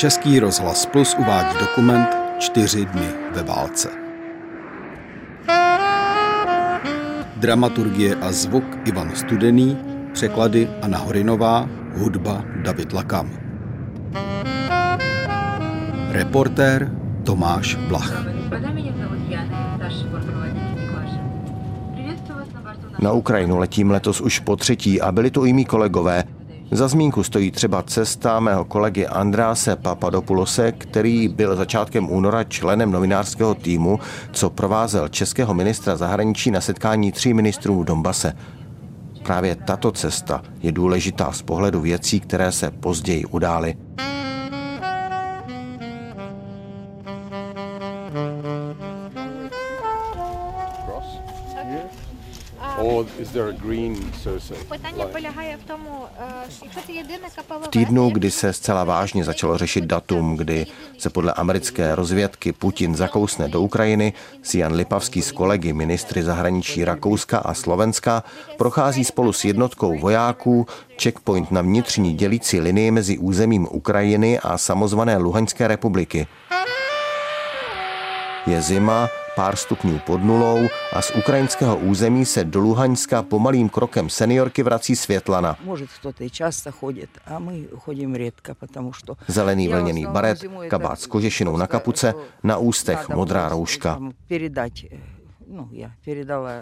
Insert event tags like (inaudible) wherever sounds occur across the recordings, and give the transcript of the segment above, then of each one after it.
Český rozhlas Plus uvádí dokument Čtyři dny ve válce. Dramaturgie a zvuk Ivan Studený, překlady Anna Horinová, hudba David Lakam. Reportér Tomáš Blach. Na Ukrajinu letím letos už po třetí a byli to i mý kolegové. Za zmínku stojí třeba cesta mého kolegy Andráse Papadopulose, který byl začátkem února členem novinářského týmu, co provázel českého ministra zahraničí na setkání tří ministrů v Donbase. Právě tato cesta je důležitá z pohledu věcí, které se později udály. Питання полягає в тому, е, що якщо ти єдина КПВВ... V týdnu, kdy se zcela vážně začalo řešit datum, kdy se podle americké rozvědky Putin zakousne do Ukrajiny, si Jan Lipavský s kolegy ministry zahraničí Rakouska a Slovenska prochází spolu s jednotkou vojáků checkpoint na vnitřní dělící linii mezi územím Ukrajiny a samozvané Luhanské republiky. Je zima, pár stupňů pod nulou a z ukrajinského území se do Luhaňska pomalým krokem seniorky vrací Světlana. Zelený vlněný baret, kabát s kožešinou na kapuce, na ústech modrá rouška.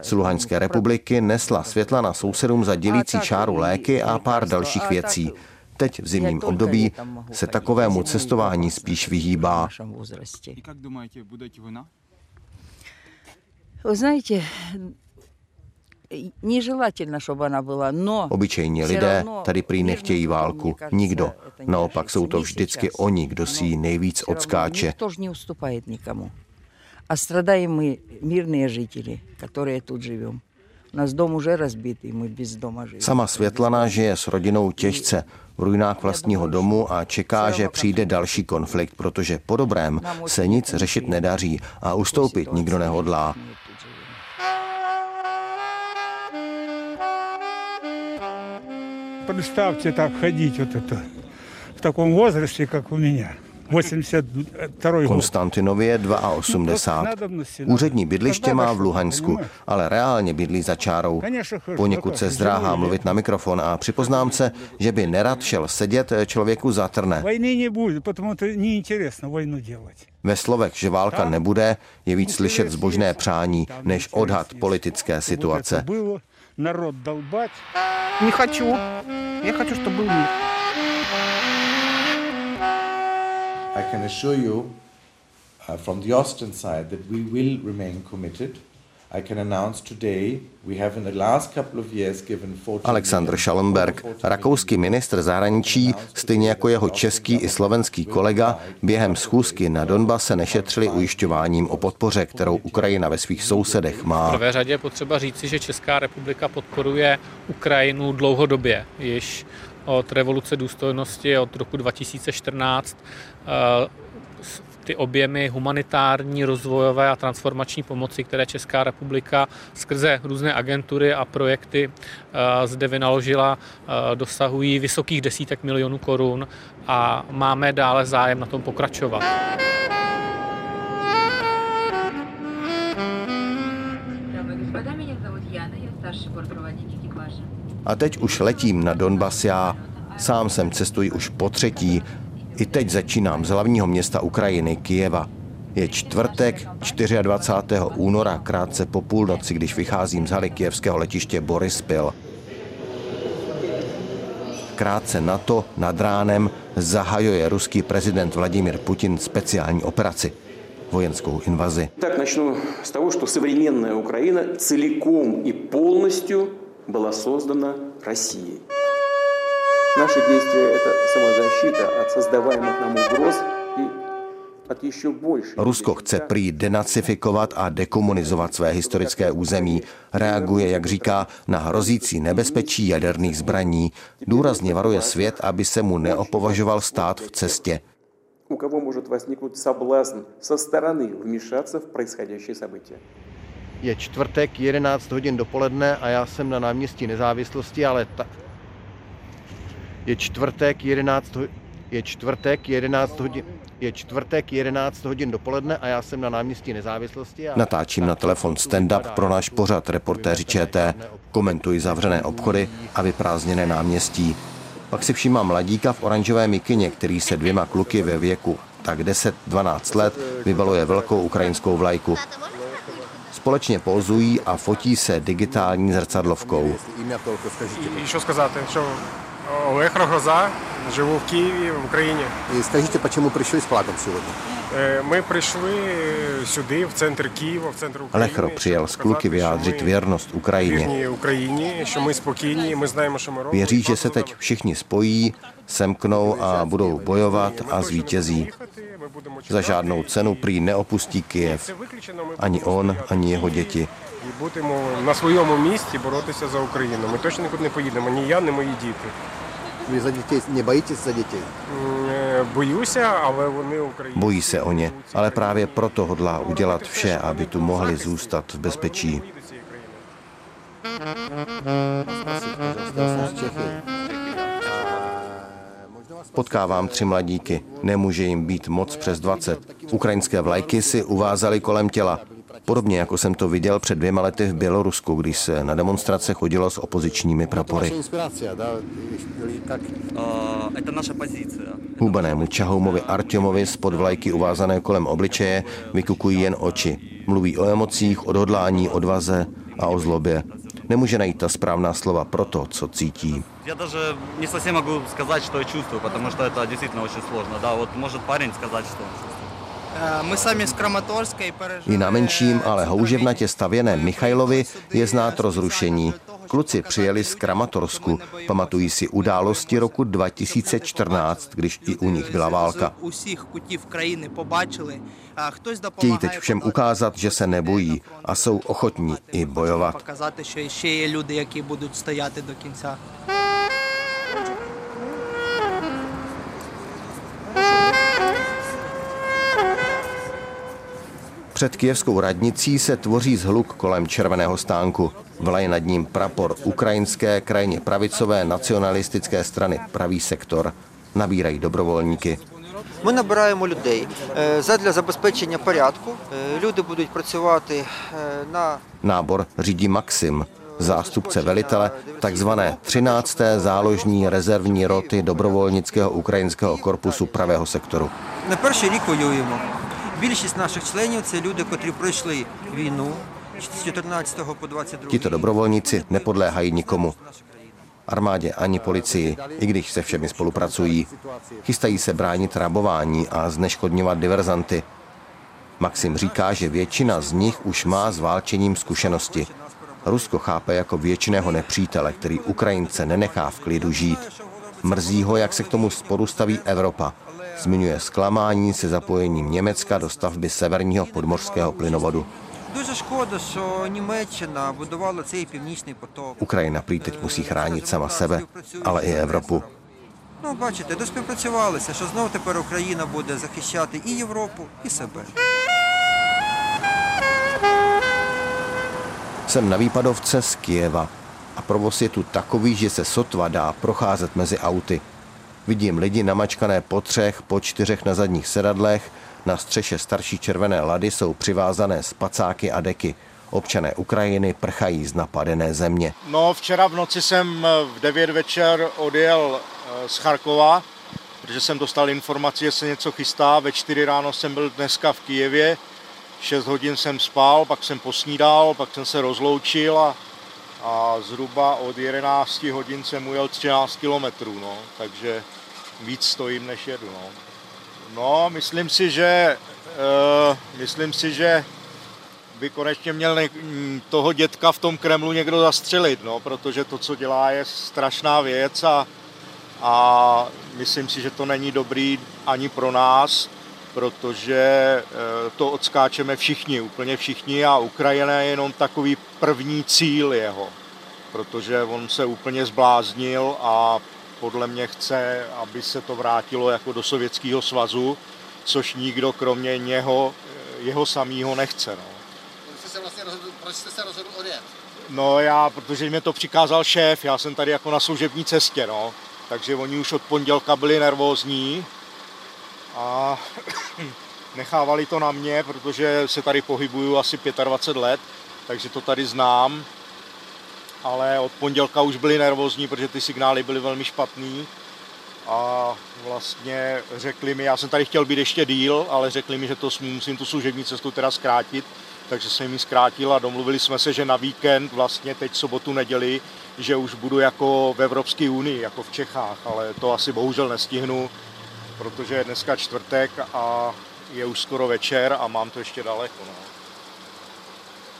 Z Luhanské republiky nesla Světlana sousedům za dělící čáru léky a pár dalších věcí teď v zimním období se takovému cestování spíš vyhýbá. Вы знаете, нежелательно, чтобы она была, но... Obyčejní Все lidé равно tady prý мирным nechtějí путем, válku. мне кажется, Nikdo. это не Naopak jsou to решится. Не vždycky сейчас. oni, kdo si ji Но nejvíc всё равно odskáče. Никто ж не уступает никому. А страдаем мы, мирные жители, которые тут живем. У нас дом уже разбитый, мы без дома живем. Sama Světlana žije s rodinou těžce v ruinách vlastního domu a čeká, že přijde další konflikt, protože po dobrém se nic řešit nedaří a ustoupit nikdo nehodlá. Представьте так ходить вот это в таком возрасте, как у меня. 82 год. Konstantinově 82. Úřední bydliště má v Luhaňsku, ale reálně bydlí za čárou. Poněkud se zdráhá mluvit na mikrofon a při poznámce, že by nerad šel sedět člověku za trne. Войны не будет, потому что неинтересно войну делать. Ve slovech, že válka nebude, je víc slyšet zbožné přání, než odhad politické Вот это situace. Народ долбать. Не хочу. Я хочу, чтобы был мир. I can assure you uh, from the Austrian side that we will remain committed. I can announce today we have in the last couple of years given 40 Alexander million- Schallenberg, 40 rakouský ministr zahraničí, stejně jako jeho český i slovenský kolega, během schůzky na Donbase nešetřili ujišťováním o podpoře, kterou Ukrajina ve svých sousedech V má. prvé řadě je potřeba říci, že Česká republika podporuje Ukrajinu dlouhodobě, již od revoluce důstojnosti od roku 2014 ty objemy humanitární, rozvojové a transformační pomoci, které Česká republika skrze různé agentury a projekty eh, zde vynaložila, eh, dosahují vysokých desítek milionů korun a máme dále zájem na tom pokračovat. A teď už letím na Donbas já. Sám sem cestuji už po třetí I teď začínám z hlavního města Ukrajiny, Kijeva. Je čtvrtek 24. února, krátce po půlnoci, když vycházím z haly kijevského letiště Borispil. Krátce na to, nad ránem, zahajuje ruský prezident Vladimir Putin speciální operaci. Vojenskou invazi. Так, начну с того, что современная Украина целиком и полностью была создана Россией. Наши действия – это самозащита от создаваемых нам угроз и от еще большей... Rusko chce prý denacifikovat a dekomunizovat své historické území. Reaguje, jak říká, na hrozící nebezpečí jaderných zbraní. Důrazně varuje svět, aby se mu neopovažoval stát v cestě. У кого может возникнуть соблазн со стороны вмешаться в происходящее событие. Je čtvrtek, 11 hodin dopoledne a já jsem na náměstí nezávislosti, ale ta... je čtvrtek 11 je čtvrtek 11 hodin. Je čtvrtek 11 hodin dopoledne a já jsem na náměstí nezávislosti. A... Natáčím na telefon stand-up pro náš pořad reportéři ČT. Komentuji zavřené obchody a vyprázdněné náměstí. Pak si všímám mladíka v oranžové mikině, který se dvěma kluky ve věku tak 10-12 let vybaluje velkou ukrajinskou vlajku. Společně pouzují a fotí se digitální zrcadlovkou. Олег Рогоза, живу в Києві, в Україні. И скажите, почему пришли с флагом сегодня? Е, Ми прийшли сюди, в центр Києва, в центр України. Lechro přijel z щоб kluky показати, vyjádřit що ми věrnost Ukrajině. вірні Україні, що ми спокійні, ми знаємо, що ми робимо. Věří, že se teď všichni spojí, semknou a budou bojovat a zvítězí. Za žádnou cenu prý neopustí Kyjev. Ani on, ani jeho děti. І будемо на своєму місці боротися за Україну. Ми точно нікуди не поїдемо, ні я, ні мої діти. Вы за детей не боитесь за детей? М, е, Боюся, але вони українці. Bojí se o ně, ale právě proto hodlá udělat vše, aby tu mohli zůstat v bezpečí. Potkávám tři mladíky. Nemůže jim být moc přes 20. Ukrajinské vlajky si uvázali kolem těla. Podobně jako jsem to viděl před dvěma lety v Bělorusku, když se na demonstrace chodilo s opozičními prapory. Ваша инспирация, да? Или как? Это наша позиция. Hubenému Čahoumovi Artyomovi spod vlajky uvázané kolem obličeje vykukují jen oči. Mluví o emocích, odhodlání, odvaze a o zlobě. Nemůže najít ta správná slova pro to, co cítí. Я даже не совсем могу сказать, что я чувствую, потому что это действительно очень сложно. Да, вот может парень сказать, что он чувствует. My sami z Kramatorské I na menším, ale houževnatě stavěném Michajlovi je znát rozrušení. Kluci přijeli z Kramatorsku. Pamatují si události roku 2014, když i u nich byla válka. Chtějí teď všem ukázat, že se nebojí a jsou ochotní i bojovat. Ukázat, že ještě je lidi, kteří budou stojat do konce. Před kijevskou radnicí se tvoří zhluk kolem červeného stánku. Vlaje nad ním prapor ukrajinské krajně pravicové nacionalistické strany Pravý sektor. Nabírají dobrovolníky. Ми набираємо людей е, задля забезпечення порядку. Е, Люди будуть працювати е, на Nábor řídí Maxim, zástupce velitele takzvané 13. záložní rezervní roty dobrovolnického ukrajinského korpusu pravého sektoru. на перший рік воюємо. Більшість наших членів це люди, котрі пройшли війну з 14 по 22 Tito dobrovolníci nepodléhají nikomu. Armádě ani policii, i když se všemi spolupracují. Chystají se bránit rabování a zneškodňovat diverzanty. Maxim říká, že většina z nich už má s válčením zkušenosti. Rusko chápe jako většiného nepřítele, který Ukrajince nenechá v klidu žít. Mrzí ho, jak se k tomu sporu staví Evropa. Zmiňuje zklamání se zapojením Německa do stavby severního podmořského plynovodu. Дуже шкода, що Німеччина будувала цей північний поток. Ukrajina prý teď musí chránit sama sebe, ale i Evropu. Ну, бачите, доспівпрацювалися, що знов тепер Україна буде захищати і Європу, і себе. Jsem na výpadovce z Kijeva a provoz je tu takový, že se sotva dá procházet mezi auty. Vidím lidi namačkané po třech, po čtyřech na zadních sedadlech, na střeše starší červené lady jsou přivázané spacáky a deky. Občané Ukrajiny prchají z napadené země. No, včera v noci jsem v 9 večer odjel eh, z Charkova, protože jsem dostal informaci, že se něco chystá. Ve 4 ráno jsem byl dneska v Kijevě, 6 hodin jsem spal, pak jsem posnídal, pak jsem se rozloučil a, a zhruba od 11 hodin jsem ujel 13 kilometrů, no, takže víc stojím, než jedu. No, no myslím si, že uh, myslím si, že by konečně měl ne- toho dětka v tom Kremlu někdo zastřelit, no, protože to, co dělá, je strašná věc a, a myslím si, že to není dobrý ani pro nás, protože e, to odskáčeme všichni, úplně všichni a Ukrajina je jenom takový první cíl jeho, protože on se úplně zbláznil a podle mě chce, aby se to vrátilo jako do Sovětského svazu, což nikdo kromě něho, e, jeho samého nechce. No. Jste se vlastně rozhodl, proč jste se rozhodl odjet? No já, protože mě to přikázal šéf, já jsem tady jako na služební cestě, no. takže oni už od pondělka byli nervózní a (coughs) nechávali to na mě, protože se tady pohybuju asi 25 let, takže to tady znám. Ale od pondělka už byli nervózní, protože ty signály byly velmi špatný. A vlastně řekli mi, já jsem tady chtěl být ještě díl, ale řekli mi, že to musím tu služební cestu teda zkrátit, takže jsem ji zkrátil a domluvili jsme se, že na víkend, vlastně teď sobotu, neděli, že už budu jako v Evropské unii, jako v Čechách, ale to asi bohužel nestihnu, protože je dneska čtvrtek a je už skoro večer a mám to ještě daleko. No.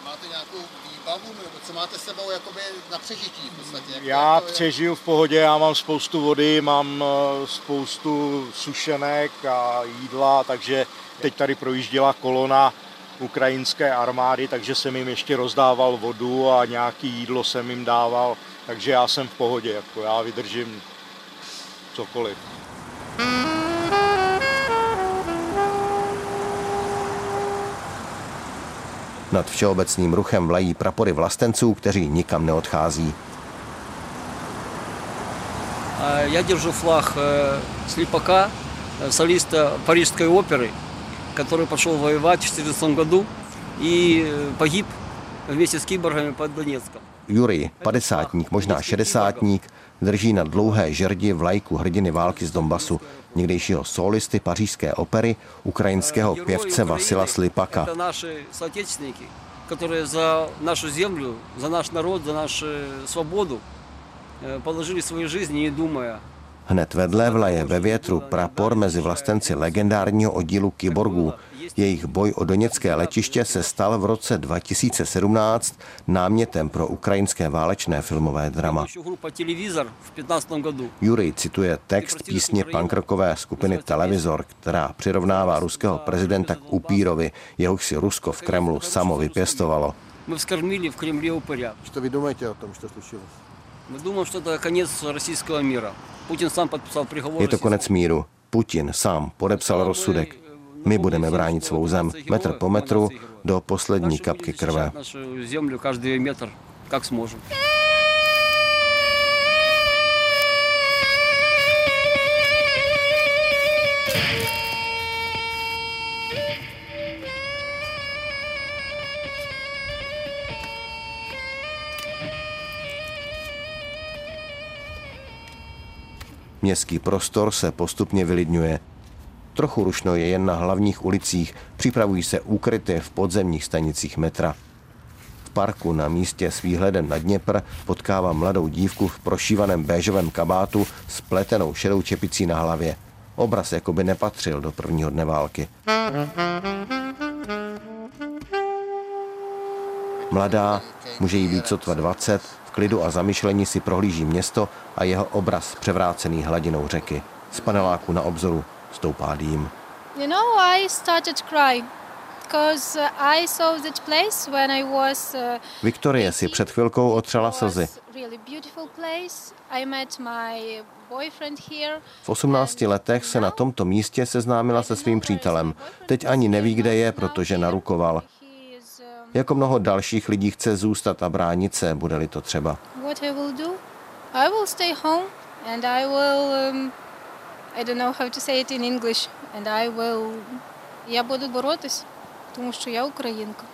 Máte nějakou výbavu, nebo co máte s sebou jakoby na přežití v podstatě? Jak Já to je? přežiju v pohodě, já mám spoustu vody, mám eh, spoustu sušenek a jídla, takže teď tady projížděla kolona ukrajinské armády, takže jsem jim ještě rozdával vodu a nějaký jídlo jsem jim dával, takže já jsem v pohodě, jako já vydržím cokoliv. Nad všeobecným ruchem vlají prapory vlastenců, kteří nikam neodchází. А Я держу флаг э, Слепака, э, солиста Парижской оперы, который пошел воевать в 1914 году и э, погиб вместе с киборгами под Донецком. Jury, padesátník, možná šedesátník, drží na dlouhé žerdi vlajku hrdiny války z Donbasu, někdejšího solisty pařížské opery, ukrajinského pěvce Vasila Slipaka. Это наши соотечественники, которые за нашу землю, за наш народ, за нашу свободу э, положили свои жизни, не думая Hned vedle vlaje ve větru prapor mezi vlastenci legendárního oddílu kyborgů. Jejich boj o doněcké letiště se stal v roce 2017 námětem pro ukrajinské válečné filmové drama. еще группа «Телевизор» в 2015 году. Jury cituje text písně pankrokové skupiny Televizor, která přirovnává ruského prezidenta k upírovi, jehož si Rusko v Kremlu samo vypěstovalo. Мы вскормили в Кремле упыря. Что вы думаете о том, что случилось? Мы думаем, что это конец российского мира. Путин сам подписал приговор. Je to konec míru. Putin sám podepsal rozsudek. My budeme bránit svou zem metr po metru do poslední kapky krve. нашу землю каждый метр, как сможем. Městský prostor se postupně vylidňuje. Trochu rušno je jen na hlavních ulicích, připravují se úkryty v podzemních stanicích metra. V parku na místě s výhledem na Dněpr potkává mladou dívku v prošívaném béžovém kabátu s pletenou šedou čepicí na hlavě. Obraz jako by nepatřil do prvního dne války. Mladá, může jí být sotva 20, v klidu a zamyšlení si prohlíží město a jeho obraz převrácený hladinou řeky. Z paneláku na obzoru stoupá dým. You know, I started crying uh, uh, Viktorie si před chvilkou otřela slzy. V 18 letech se na tomto místě seznámila se svým přítelem. Teď ani neví, kde je, protože narukoval. Jako mnoho dalších lidí chce zůstat a bránit se, bude-li to třeba. What I will do? I will stay home and I will um, i don't know how to say it in English. And I will... Я буду боротись, тому що я українка.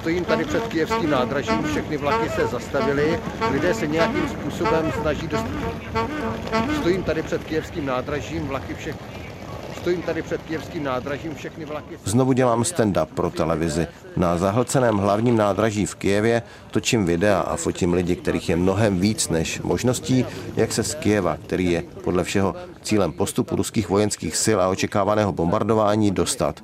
Stojím tady před Kijevským nádražím, všechny vlaky se zastavily, lidé se nějakým způsobem snaží dostat. Stojím tady před Kijevským nádražím, vlaky všechny. Stojím tady před kijevským nádražím, všechny vlaky... Znovu dělám stand-up pro televizi. Na zahlceném hlavním nádraží v Kijevě točím videa a fotím lidi, kterých je mnohem víc než možností, jak se z Kijeva, který je podle všeho cílem postupu ruských vojenských sil a očekávaného bombardování, dostat.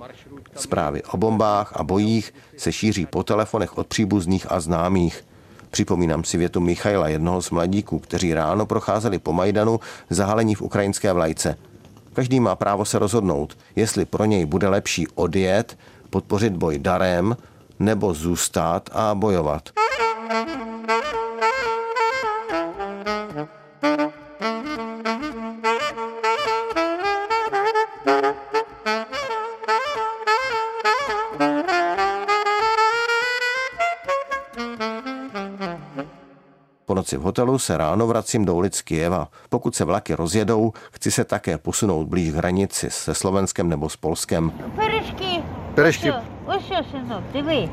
Zprávy o bombách a bojích se šíří po telefonech od příbuzných a známých. Připomínám si větu Michaila, jednoho z mladíků, kteří ráno procházeli po Majdanu zahalení v ukrajinské vlajce. Každý má právo se rozhodnout, jestli pro něj bude lepší odjet, podpořit boj darem, nebo zůstat a bojovat. Po noci v hotelu se ráno vracím do ulic Kijeva. Pokud se vlaky rozjedou, chci se také posunout blíž hranici se Slovenskem nebo s Polskem. Perešky! Perešky! Ošo, ty.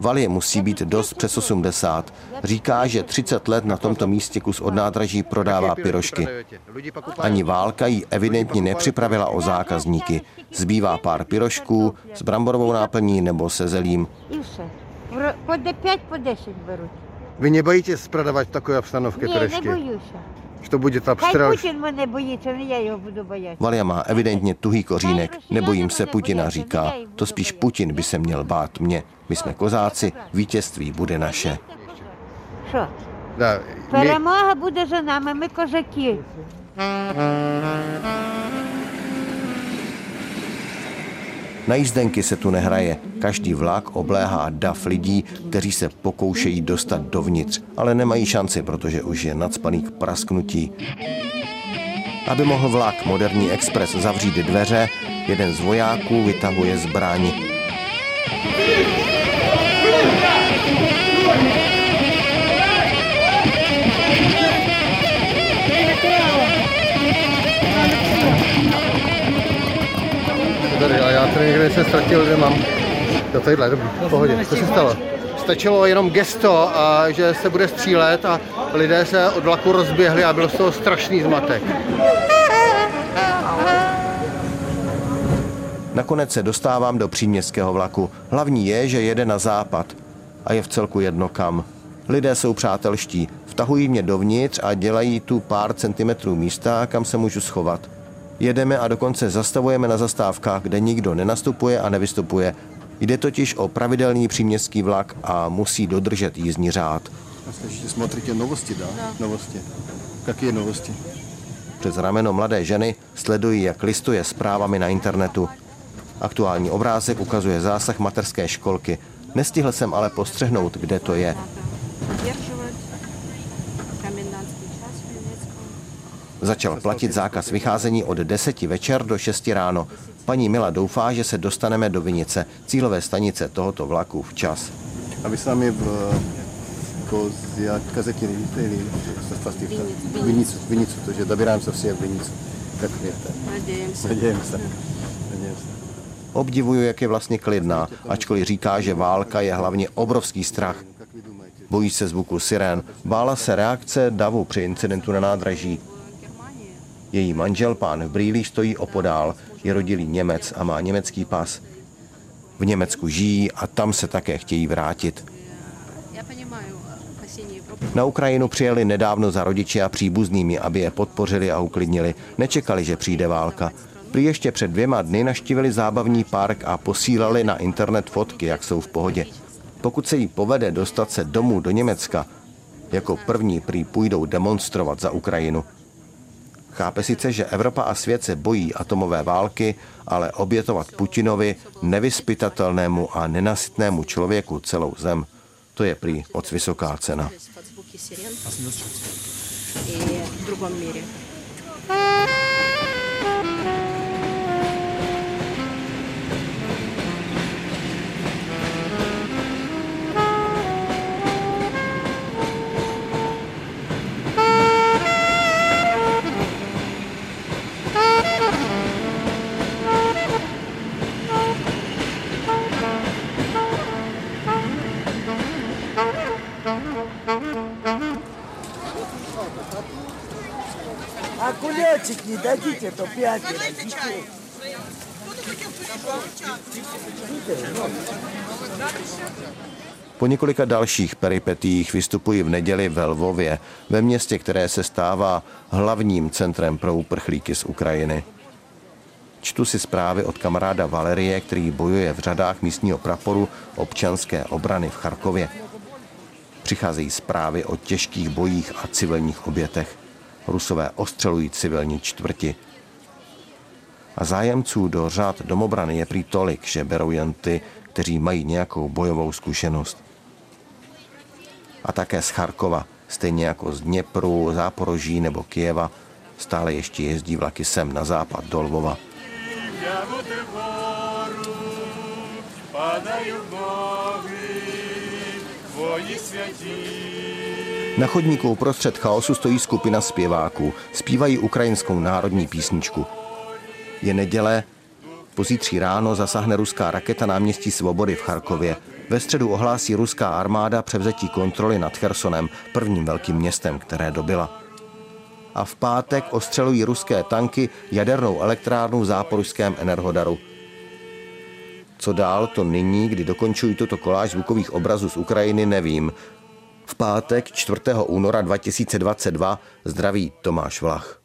Valie musí být dost přes 80. Říká, že 30 let na tomto místě kus od nádraží prodává pirošky. Ani válka ji evidentně nepřipravila o zákazníky. Zbývá pár pirošků s bramborovou náplní nebo se zelím. І все. Вро- По де- 5 по 10 беруть. Vy nebojíte продавать в такой обстановке Ні, пирожки? не боюся. Что будет Хай обстрел? Путін мене боїться, не я його буду боятися. Valia má evidentně tuhý kořínek, nebojím se Putina, říká. To spíš Putin by se měl bát mě. My jsme kozáci, vítězství bude naše. Що? Да, Перемога буде за нами, ми козаки. Na jízdenky se tu nehraje. Každý vlak obléhá dav lidí, kteří se pokoušejí dostat dovnitř, ale nemají šanci, protože už je nadspaný k prasknutí. Aby mohl vlak Moderní Express zavřít dveře, jeden z vojáků vytahuje zbraň. Tady, tady někde se ztratil, kde mám. Jo, tadyhle, dobrý, v pohodě. Co se stalo? Stačilo jenom gesto, a že se bude střílet a lidé se od vlaku rozběhli a byl z toho strašný zmatek. Nakonec se dostávám do příměstského vlaku. Hlavní je, že jede na západ a je v celku jedno kam. Lidé jsou přátelští, vtahují mě dovnitř a dělají tu pár centimetrů místa, kam se můžu schovat. Jedeme a dokonce zastavujeme na zastávkách, kde nikdo nenastupuje a nevystupuje. Jde totiž o pravidelný příměstský vlak a musí dodržet jízdní řád. A slyšíte, smotrite novosti, dá? No. Novosti. Jaké novosti? Přes rameno mladé ženy sledují, jak listuje zprávami na internetu. Aktuální obrázek ukazuje zásah materské školky. Nestihl jsem ale postřehnout, kde to je. Začal platit zákaz vycházení od 10 večer do 6 ráno. Paní Mila doufá, že se dostaneme do Vinice, cílové stanice tohoto vlaku včas. A vy sami námi v jako Kozjatkazeti nevidíte, Vinicu, Vinicu, takže dobíráme se vsi v Vinicu. Tak věte. Se. Nadějem se. Nadějem se. Obdivuju, jak je vlastně klidná, ačkoliv říká, že válka je hlavně obrovský strach. Bojí se zvuku sirén, bála se reakce davu při incidentu na nádraží. Její manžel, pán v brýlích, stojí opodál, je rodilý Němec a má německý pas. V Německu žijí a tam se také chtějí vrátit. Na Ukrajinu přijeli nedávno za rodiči a příbuznými, aby je podpořili a uklidnili. Nečekali, že přijde válka. Prý ještě před dvěma dny naštívili zábavní park a posílali na internet fotky, jak jsou v pohodě. Pokud se jí povede dostat se domů do Německa, jako první prý půjdou demonstrovat za Ukrajinu. Chápe sice, že Evropa a svět se bojí atomové války, ale obětovat Putinovi, nevyspytatelnému a nenasytnému člověku celou zem, to je prý moc vysoká cena. под звуки сирен и в другом мире. дадите, то пятеро детей. Po několika dalších peripetích vystupuji v neděli ve Lvově, ve městě, které se stává hlavním centrem pro uprchlíky z Ukrajiny. Čtu si zprávy od kamaráda Valerie, který bojuje v řadách místního praporu občanské obrany v Charkově. Přicházejí zprávy o těžkých bojích a civilních obětech. Rusové ostřelují civilní čtvrti. A zájemců do řád domobrany je prý tolik, že berou jen ty, kteří mají nějakou bojovou zkušenost. A také z Charkova, stejně jako z Dněpru, Záporoží nebo Kijeva, stále ještě jezdí vlaky sem na západ do Lvova. Падаю в ноги, Твої святі. Na chodníku uprostřed chaosu stojí skupina zpěváků. Zpívají ukrajinskou národní písničku. Je neděle, pozítří ráno zasáhne ruská raketa náměstí Svobody v Charkově. Ve středu ohlásí ruská armáda převzetí kontroly nad Chersonem, prvním velkým městem, které dobila. A v pátek ostřelují ruské tanky jadernou elektrárnu v záporožském Enerhodaru. Co dál, to nyní, kdy dokončují tuto koláž zvukových obrazů z Ukrajiny, nevím. Pátek 4. února 2022 zdraví Tomáš Vlach.